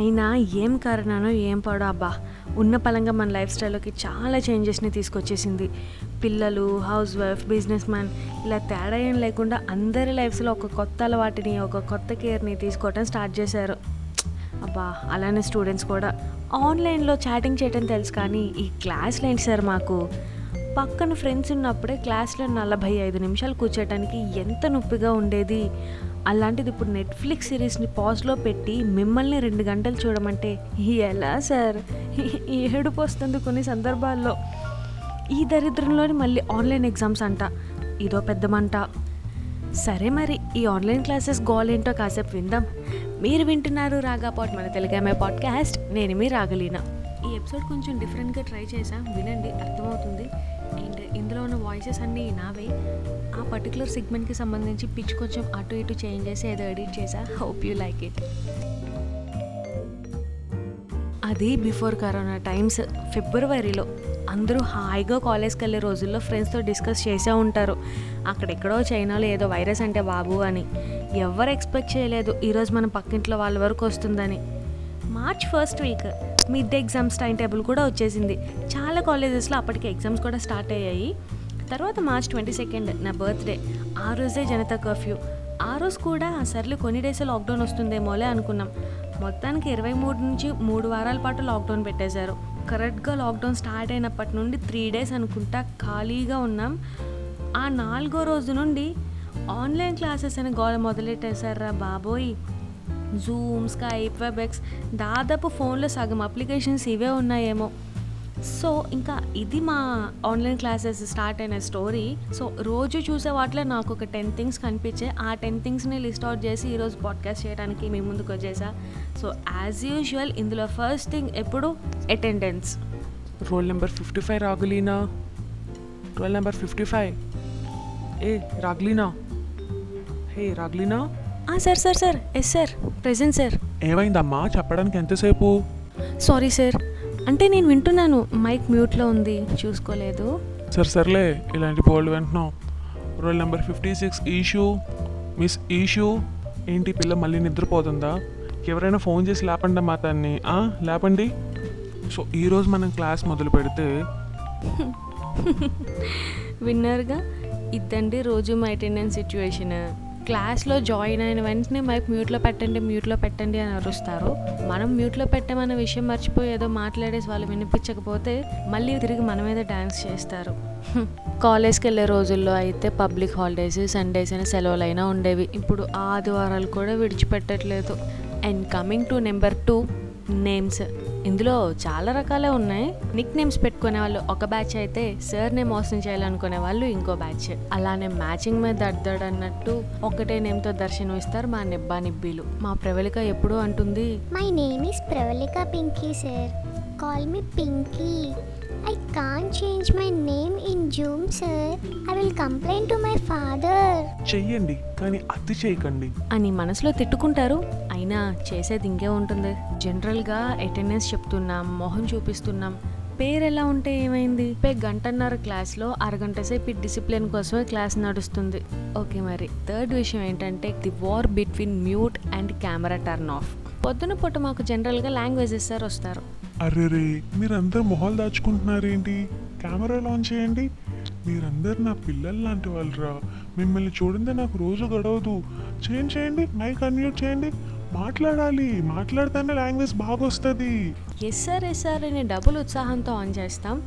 అయినా ఏం కారణానో ఏం పాడో అబ్బా ఉన్న పలంగా మన లైఫ్ స్టైల్లోకి చాలా చేంజెస్ని తీసుకొచ్చేసింది. పిల్లలు హౌస్ వైఫ్ బిజినెస్ మ్యాన్ ఇలా తేడా ఏం లేకుండా అందరి లైఫ్స్లో ఒక కొత్త అలవాటిని ఒక కొత్త కేర్ని తీసుకోవటం స్టార్ట్ చేశారు. అబ్బా అలానే స్టూడెంట్స్ కూడా. ఆన్లైన్లో చాటింగ్ చేయటం తెలుసు కానీ ఈ క్లాస్లు ఏంటి సార్ మాకు? పక్కన ఫ్రెండ్స్ ఉన్నప్పుడే క్లాస్లో నలభై ఐదు నిమిషాలు కూర్చోటానికి ఎంత నొప్పిగా ఉండేది? అలాంటిది ఇప్పుడు నెట్ఫ్లిక్స్ సిరీస్ని పాజ్లో పెట్టి మిమ్మల్ని రెండు గంటలు చూడమంటే ఎలా సార్? ఏడుపు వస్తుంది కొన్ని సందర్భాల్లో. ఈ దరిద్రంలోని మళ్ళీ ఆన్లైన్ ఎగ్జామ్స్ అంట. ఇదో పెద్ద మంట. సరే మరి ఈ ఆన్లైన్ క్లాసెస్ గోల్ ఏంటో కాసేపు విందాం. మీరు వింటున్నారు రాగా పాట్ మన తెలుగామే పాడ్కాస్ట్. నేను మీ రాగలీనా. ఈ ఎపిసోడ్ కొంచెం డిఫరెంట్గా ట్రై చేసా వినండి అర్థమవుతుంది. ఇందులో ఉన్న వాయిసెస్ అన్నీ నావే. ఆ పర్టికులర్ సెగ్మెంట్కి సంబంధించి పిచ్ కొంచెం అటు ఇటు చేంజ్ చేసి ఏదో ఎడిట్ చేసా. హోప్ యూ లైక్ ఇట్ అది బిఫోర్ కరోనా టైమ్స్ ఫిబ్రవరిలో అందరూ హాయిగా కాలేజ్కి వెళ్ళే రోజుల్లో ఫ్రెండ్స్తో డిస్కస్ చేసే ఉంటారు. అక్కడెక్కడో చైనాలో ఏదో వైరస్ అంటే బాబు అని. ఎవరు ఎక్స్పెక్ట్ చేయలేదు ఈరోజు మన పక్కింట్లో వాళ్ళ వరకు వస్తుందని. March first week mid exams time table కూడా వచ్చేసింది. చాలా కాలేజెస్లో అప్పటికే ఎగ్జామ్స్ కూడా స్టార్ట్ అయ్యాయి. తర్వాత మార్చ్ ట్వంటీ సెకండ్ నా బర్త్డే. ఆ రోజే జనతా కర్ఫ్యూ. ఆ రోజు కూడా సర్లే కొన్ని డేస్ లాక్డౌన్ వస్తుందేమోలే అనుకున్నాం. మొత్తానికి ఇరవై మూడు నుంచి మూడు వారాల పాటు లాక్డౌన్ పెట్టేశారు. కరెక్ట్గా లాక్డౌన్ స్టార్ట్ అయినప్పటి నుండి త్రీ డేస్ అనుకుంటా ఖాళీగా ఉన్నాం. ఆ నాలుగో రోజు నుండి ఆన్లైన్ క్లాసెస్ అని గోల మొదలెట్టేశారా బాబోయ్. జూమ్ స్కైప్ వెబెక్స్ దాదాపు ఫోన్లో సగం అప్లికేషన్స్ ఇవే ఉన్నాయేమో. సో ఇంకా ఇది మా ఆన్లైన్ క్లాసెస్ స్టార్ట్ అయిన స్టోరీ. సో రోజు చూసే వాటిలో నాకు ఒక టెన్ థింగ్స్ కనిపించే ఆ టెన్ థింగ్స్ని లిస్ట్ అవుట్ చేసి ఈరోజు పాడ్కాస్ట్ చేయడానికి మీ ముందుకు వచ్చేసా. సో యాజ్ యూజువల్ ఇందులో ఫస్ట్ థింగ్ ఎప్పుడు? Attendance roll number fifty five Ragulina roll number fifty five ఏ Raglina hey Raglina sir sir sir. Yes sir present sir ఏమైందమ్మా? చెప్పడానికి ఎంతసేపు? సారీ సార్ అంటే నేను వింటున్నాను. మైక్ మ్యూట్లో ఉంది. చూసుకోలేదు. సరే సర్లే. ఇలాంటి బోల్డ్ వింటున్నాం. Roll number fifty six Eshu miss Eshu ఏంటి పిల్ల మళ్ళీ నిద్రపోతుందా? ఎవరైనా ఫోన్ చేసి లేపండి మా తన్ని. లేపండి. సో ఈరోజు మనం క్లాస్ మొదలు పెడితే విన్నర్గా ఇద్దండి రోజు మా అటెండెన్స్ సిచ్యువేషన్. క్లాస్లో జాయిన్ అయిన వెంటనే మైక్ మ్యూట్లో పెట్టండి మ్యూట్లో పెట్టండి అని అరుస్తారు మనం మ్యూట్లో పెట్టమన్న విషయం మర్చిపోయి ఏదో మాట్లాడేసి వాళ్ళు వినిపించకపోతే మళ్ళీ తిరిగి మన మీద డ్యాన్స్ చేస్తారు. కాలేజ్కి వెళ్ళే రోజుల్లో అయితే పబ్లిక్ హాలిడేస్ సండేస్ అయినా సెలవులు అయినా ఉండేవి. ఇప్పుడు ఆదివారాలు కూడా విడిచిపెట్టట్లేదు. And coming to number two names ఇందులో చాలా రకాలే ఉన్నాయి. నిక్ నేమ్స్ పెట్టుకునే వాళ్ళు ఒక బ్యాచ్ అయితే సార్ నేమ్ మోసం చేయాలనుకునే వాళ్ళు ఇంకో బ్యాచ్ అలానే మ్యాచింగ్ మీద అడ్డాడు అన్నట్టు ఒకటే నేమ్తో దర్శనం ఇస్తారు మా నిబ్బా నిబ్బీలు. మా ప్రవళిక ఎప్పుడూ అంటుంది my name is Pravalika Pinky sir call me Pinky I can't change my name in Zoom, sir. I will complain to my father. చెయ్యండి కానీ అతి చేయకండి. అని మనసులో తిట్టుకుంటారు. అయినా చేసేది ఇంకే ఉంటుంది. జనరల్గా అటెండెన్స్ చెప్తున్నాం మొహం చూపిస్తున్నాం. పేరు ఎలా ఉంటే ఏమైంది? పే గంటన్నర క్లాస్లో అరగంట సేపు డిసిప్లిన్ కోసమే క్లాస్ నడుస్తుంది. ఓకే మరి. థర్డ్ విషయం ఏంటంటే the war between mute and camera turn off. పొద్దున పూట మాకు జనరల్గా లాంగ్వేజెస్ సార్ వస్తారు. అర్రెరే మీరందరు మొహాలు దాచుకుంటున్నారేంటి? కెమెరా లాంచ్ చేయండి. మీరందరు నా పిల్లలు లాంటి వాళ్ళరా. మిమ్మల్ని చూడండి నాకు రోజు గడవదు. చేంజ్ చేయండి మైక్ అన్మ్యూట్ చేయండి. మాట్లాడాలి మాట్లాడితేనే లాంగ్వేజ్ బాగా వస్తుంది ఎస్ సార్ ఎస్ సార్ అని డబుల్ ఉత్సాహంతో ఆన్ చేస్తాం.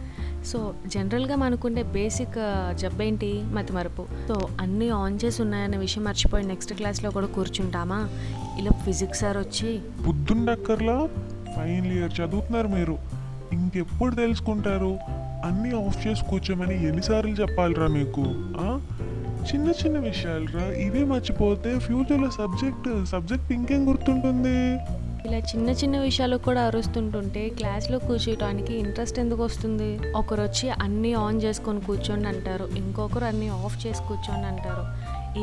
సో జనరల్గా మనకుండే బేసిక్ జబ్బేంటి మతిమరుపు. సో అన్నీ ఆన్ చేసి ఉన్నాయన్న విషయం మర్చిపోయి నెక్స్ట్ క్లాస్లో కూడా కూర్చుంటామా? ఇలా ఫిజిక్స్ సార్ వచ్చి బుద్ధుండక్కర్లా? ఫైనల్ ఇయర్ చదువుతున్నారు మీరు. ఇంకెప్పుడు తెలుసుకుంటారు? అన్నీ ఆఫ్ చేసి కూర్చోమని ఎన్నిసార్లు చెప్పాలిరా మీకు? చిన్న చిన్న విషయాలురా. ఇవే మర్చిపోతే ఫ్యూచర్లో సబ్జెక్ట్ సబ్జెక్ట్ ఇంకేం గుర్తుంటుంది? ఇలా చిన్న చిన్న విషయాలు కూడా అరుస్తుంటుంటే క్లాస్లో కూర్చోటానికి ఇంట్రెస్ట్ ఎందుకు వస్తుంది? ఒకరు వచ్చి అన్నీ ఆన్ చేసుకొని కూర్చోండి అంటారు. ఇంకొకరు అన్నీ ఆఫ్ చేసి కూర్చోండి అంటారు.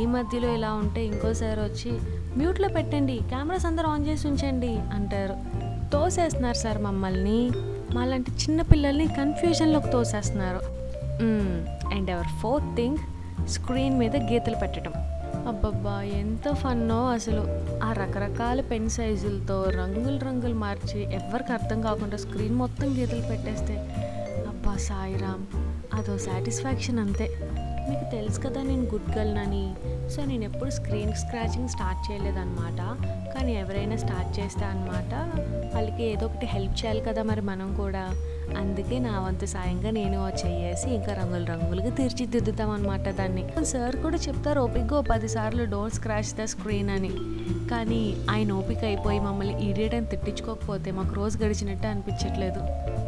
ఈ మధ్యలో ఇలా ఉంటే ఇంకోసారి వచ్చి మ్యూట్లో పెట్టండి కెమెరాస్ అందరూ ఆన్ చేసి ఉంచండి అంటారు. తోసేస్తున్నారు సార్ మమ్మల్ని. మాలాంటి చిన్నపిల్లల్ని కన్ఫ్యూజన్లోకి తోసేస్తున్నారు. And our fourth thing screen మీద గీతలు పెట్టడం అబ్బబ్బా ఎంత ఫన్నో అసలు. ఆ రకరకాల పెన్ సైజులతో రంగులు రంగులు మార్చి ఎవరికి అర్థం కాకుండా స్క్రీన్ మొత్తం గీతలు పెట్టేస్తే అబ్బా సాయిరామ్ అదో సాటిస్ఫాక్షన్ అంతే. మీకు తెలుసు కదా నేను గుడ్ గర్ల్ అని. సో నేను ఎప్పుడు స్క్రీన్ స్క్రాచింగ్ స్టార్ట్ చేయలేదన్నమాట. కానీ ఎవరైనా స్టార్ట్ చేస్తే అనమాట వాళ్ళకి ఏదో ఒకటి హెల్ప్ చేయాలి కదా మరి మనం కూడా. అందుకే నా వంతు సాయంగా నేను చేసి ఇంకా రంగులు రంగులుగా తీర్చిదిద్దుతాం అనమాట దాన్ని. సార్ కూడా చెప్తారు ఓపిక్గా పదిసార్లు డోర్ స్క్రాచ్ ద స్క్రీన్ అని. కానీ ఆయన ఓపిక అయిపోయి మమ్మల్ని ఈడియట్ అని తిట్టించుకోకపోతే మాకు రోజు గడిచినట్టు అనిపించట్లేదు.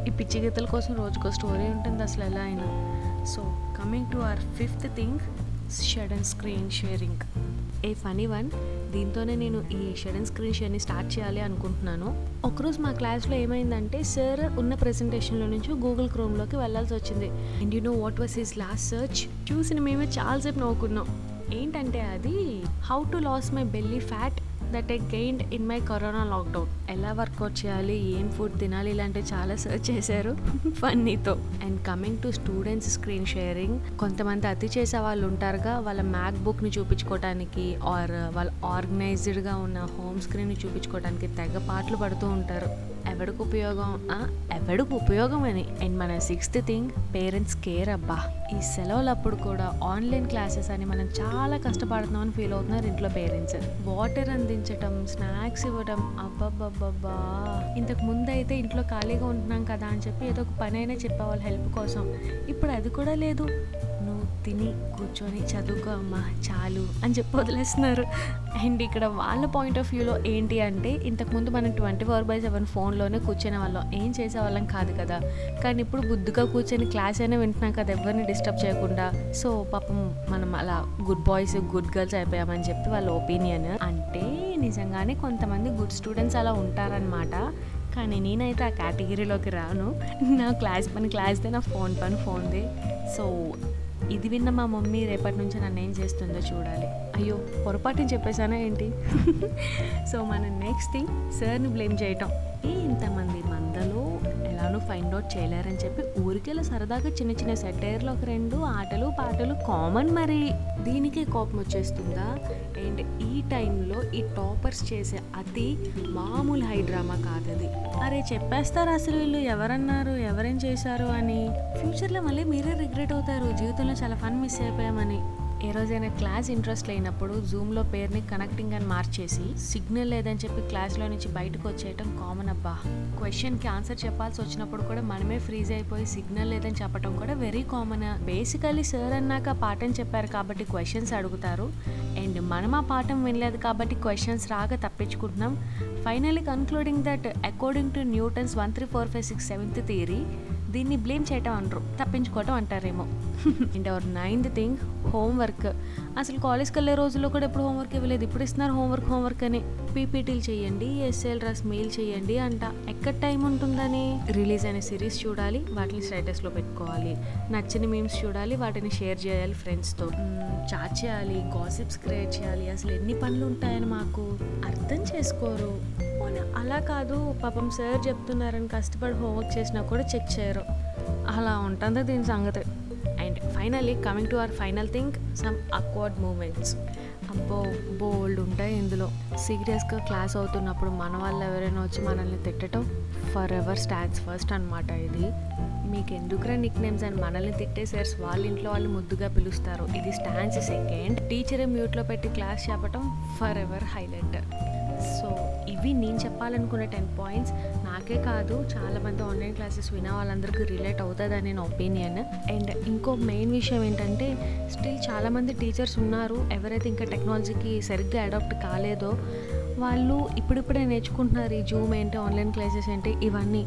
ఈ పిచ్చి గీతల కోసం రోజుకో స్టోరీ ఉంటుంది అసలు ఎలా అయినా. So coming to our fifth thing and screen sharing a funny one దీంతోనే నేను ఈ షడన్ స్క్రీన్ షేర్ని స్టార్ట్ చేయాలి అనుకుంటున్నాను. ఒకరోజు మా క్లాస్లో ఏమైందంటే సార్ ఉన్న ప్రెజెంటేషన్లో నుంచి గూగుల్ క్రోమ్లోకి వెళ్ళాల్సి వచ్చింది. And you know what was his last search చూసిన మేమే చాలాసేపు నవ్వుకున్నాం. ఏంటంటే అది how to lose my belly fat that I gained in my corona lockdown ఎలా వర్కౌట్ చేయాలి? ఏం ఫుడ్ తినాలి? ఇలాంటివి చాలా సర్చ్ చేశారు. ఫన్నీతో and coming to students screen sharing కొంతమంది అతి చేసే వాళ్ళు ఉంటారుగా. వాళ్ళ మ్యాక్ బుక్ని చూపించుకోవడానికి ఆర్ వాళ్ళ ఆర్గనైజ్డ్గా ఉన్న హోమ్ స్క్రీన్ని చూపించుకోవడానికి తెగ పాటలు పడుతూ ఉంటారు. ఎవడికి ఉపయోగం? ఎవడికి ఉపయోగం అని? అండ్ మన సిక్స్త్ థింగ్ పేరెంట్స్ కేర్ అబ్బా. ఈ సెలవులప్పుడు కూడా ఆన్లైన్ క్లాసెస్ అని మనం చాలా కష్టపడుతున్నామని ఫీల్ అవుతున్నారు ఇంట్లో పేరెంట్స్. వాటర్ అందించటం స్నాక్స్ ఇవ్వడం అబ్బబ్బబ్బబ్బా. ఇంతకు ముందు అయితే ఇంట్లో ఖాళీగా ఉంటున్నాం కదా అని చెప్పి ఏదో ఒక పని అయినా చెప్పేవాళ్ళు హెల్ప్ కోసం. ఇప్పుడు అది కూడా లేదు. తిని కూర్చొని చదువుకో అమ్మా చాలు అని చెప్పి వదిలేస్తున్నారు. అండ్ ఇక్కడ వాళ్ళ పాయింట్ ఆఫ్ వ్యూలో ఏంటి అంటే ఇంతకుముందు మనం ట్వంటీ ఫోర్ బై సెవెన్ ఫోన్లోనే కూర్చునే వాళ్ళం. ఏం చేసేవాళ్ళం కాదు కదా. కానీ ఇప్పుడు బుద్ధిగా కూర్చొని క్లాస్ అయినా వింటున్నాం కదా ఎవరిని డిస్టర్బ్ చేయకుండా. సో పాపం మనం అలా గుడ్ బాయ్స్ గుడ్ గర్ల్స్ అయిపోయామని చెప్పి వాళ్ళ ఒపీనియన్ అంటే నిజంగానే కొంతమంది గుడ్ స్టూడెంట్స్ అలా ఉంటారనమాట కానీ నేనైతే ఆ కేటగిరీలోకి రాను. నా క్లాస్ పని క్లాస్దే నా ఫోన్ పని ఫోన్దే సో ఇది విన్న మా మమ్మీ రేపటి నుంచి నన్ను ఏం చేస్తుందో చూడాలి. అయ్యో పొరపాటుని చెప్పేశానా ఏంటి? సో మన నెక్స్ట్ థింగ్ సార్ని బ్లేమ్ చేయటం. ఏ ఇంతమంది మన ఎలానో ఫైండ్ అవుట్ చేయలేరని చెప్పి ఊరికెళ్ళి సరదాగా చిన్న చిన్న సెటైర్లు ఒక రెండు ఆటలు పాటలు కామన్ మరి. దీనికే కోపం వచ్చేస్తుందా? అండ్ ఈ టైంలో ఈ టాపర్స్ చేసే అతి మామూలు హై డ్రామా కాదది. అరే చెప్పేస్తారు అసలు వీళ్ళు? ఎవరన్నారు? ఎవరేం చేశారు అని? ఫ్యూచర్లో మళ్ళీ మీరే రిగ్రెట్ అవుతారు. జీవితంలో చాలా ఫన్ మిస్ అయిపోయామని. ఏ రోజైనా క్లాస్ ఇంట్రెస్ట్ లేనప్పుడు జూమ్లో పేరుని కనెక్టింగ్ అని మార్చేసి సిగ్నల్ లేదని చెప్పి క్లాస్లో నుంచి బయటకు వచ్చేయటం కామన్ అబ్బా. క్వశ్చన్కి ఆన్సర్ చెప్పాల్సి వచ్చినప్పుడు కూడా మనమే ఫ్రీజ్ అయిపోయి సిగ్నల్ లేదని చెప్పడం కూడా వెరీ కామన్. బేసికలీ సార్ అన్నాక పాఠం చెప్పారు కాబట్టి క్వశ్చన్స్ అడుగుతారు. అండ్ మనం ఆ పాఠం వినలేదు కాబట్టి క్వశ్చన్స్ రాగా తప్పించుకుంటున్నాం. Finally concluding that according to Newton's one three four five six seventh theory దీన్ని బ్లేమ్ చేయటం అనరు తప్పించుకోవటం అంటారేమో. And our ninth thing homework. అసలు కాలేజ్కి వెళ్ళే రోజుల్లో కూడా ఎప్పుడు హోంవర్క్ ఇవ్వలేదు. ఇప్పుడు ఇస్తున్నారు హోంవర్క్ హోంవర్క్ అని. పీపీటీలు చేయండి ఎస్ఎల్ రాస్ మెయిల్ చేయండి అంట. ఎక్కడ టైం ఉంటుందని? రిలీజ్ అయిన సిరీస్ చూడాలి వాటిని స్టేటస్లో పెట్టుకోవాలి. నచ్చిన మీమ్స్ చూడాలి వాటిని షేర్ చేయాలి ఫ్రెండ్స్తో. చాట్ చేయాలి గాసిప్స్ క్రియేట్ చేయాలి. అసలు ఎన్ని పనులు ఉంటాయని మాకు అర్థం చేసుకోరు. పోనీ అలా కాదు. పాపం సార్ చెప్తున్నారని కష్టపడి హోంవర్క్ చేసినా కూడా చెక్ చేయరు. అలా ఉంటుంది దీని సంగతి. And finally coming to our final thing some awkward moments. అబ్బో బోల్డ్ ఉంటాయి ఇందులో. సీరియస్గా క్లాస్ అవుతున్నప్పుడు మన వాళ్ళు ఎవరైనా వచ్చి మనల్ని తిట్టడం ఫర్ ఎవర్ స్టాండ్స్ ఫస్ట్ అనమాట ఇది. మీకు ఎందుకురా నిక్ నేమ్స్ అని మనల్ని తిట్టే సార్స్ వాళ్ళ ఇంట్లో వాళ్ళు ముద్దుగా పిలుస్తారు. ఇది స్టాండ్స్ సెకండ్. టీచరే మ్యూట్లో పెట్టి క్లాస్ చెప్పటం ఫర్ ఎవర్ హైలైట్ ఇవి నేను చెప్పాలనుకున్న టెన్ పాయింట్స్ నాకే కాదు. చాలామంది ఆన్లైన్ క్లాసెస్ వినే వాళ్ళందరికీ రిలేట్ అవుతుందని నా ఒపీనియన్. అండ్ ఇంకో మెయిన్ విషయం ఏంటంటే స్టిల్ చాలామంది టీచర్స్ ఉన్నారు. ఎవరైతే ఇంకా టెక్నాలజీకి సరిగ్గా అడాప్ట్ కాలేదో వాళ్ళు ఇప్పుడిప్పుడే నేర్చుకుంటున్నారు ఈ జూమ్ ఏంటి ఆన్లైన్ క్లాసెస్ ఏంటి ఇవన్నీ.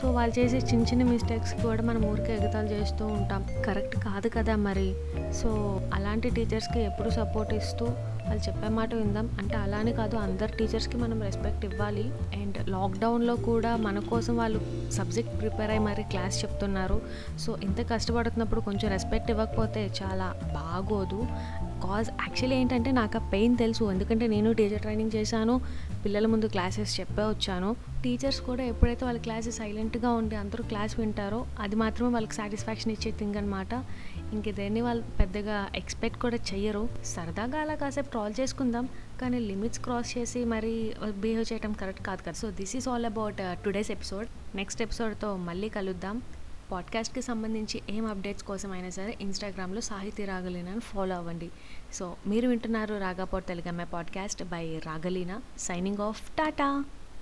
సో వాళ్ళు చేసే చిన్న చిన్న మిస్టేక్స్ కూడా మనం ఊరికే ఎగతాలు చేస్తూ ఉంటాం. కరెక్ట్ కాదు కదా మరి. సో అలాంటి టీచర్స్కి ఎప్పుడు సపోర్ట్ ఇస్తూ వాళ్ళు చెప్పే మాట విందాం. అంటే అలానే కాదు అందరు టీచర్స్కి మనం రెస్పెక్ట్ ఇవ్వాలి. అండ్ లాక్డౌన్లో కూడా మన కోసం వాళ్ళు సబ్జెక్ట్ ప్రిపేర్ అయ్యి మరి క్లాస్ చెప్తున్నారు. సో ఇంత కష్టపడుతున్నప్పుడు కొంచెం రెస్పెక్ట్ ఇవ్వకపోతే చాలా బాగోదు. కాజ్ యాక్చువల్లీ ఏంటంటే నాకు ఆ పెయిన్ తెలుసు. ఎందుకంటే నేను టీచర్ ట్రైనింగ్ చేశాను పిల్లల ముందు క్లాసెస్ చెప్పే వచ్చాను. టీచర్స్ కూడా ఎప్పుడైతే వాళ్ళ క్లాసెస్ సైలెంట్గా ఉండి అందరూ క్లాస్ వింటారో అది మాత్రమే వాళ్ళకి సాటిస్ఫాక్షన్ ఇచ్చే థింగ్ అనమాట ఇంక దేన్ని వాళ్ళు పెద్దగా ఎక్స్పెక్ట్ కూడా చెయ్యరు. సరదాగా అలా కాసేపు ట్రాల్ చేసుకుందాం కానీ లిమిట్స్ క్రాస్ చేసి మరి బిహేవ్ చేయడం కరెక్ట్ కాదు కదా. So this is all about today's episode next ఎపిసోడ్తో మళ్ళీ కలుద్దాం. పాడ్కాస్ట్కి సంబంధించి ఏం అప్డేట్స్ కోసం అయినా సరే ఇన్స్టాగ్రామ్లో సాహితీ రాగలీనాను ఫాలో అవ్వండి. సో మీరు వింటున్నారు రాగాపోర్ Telugamma podcast by Ragaleena signing off tata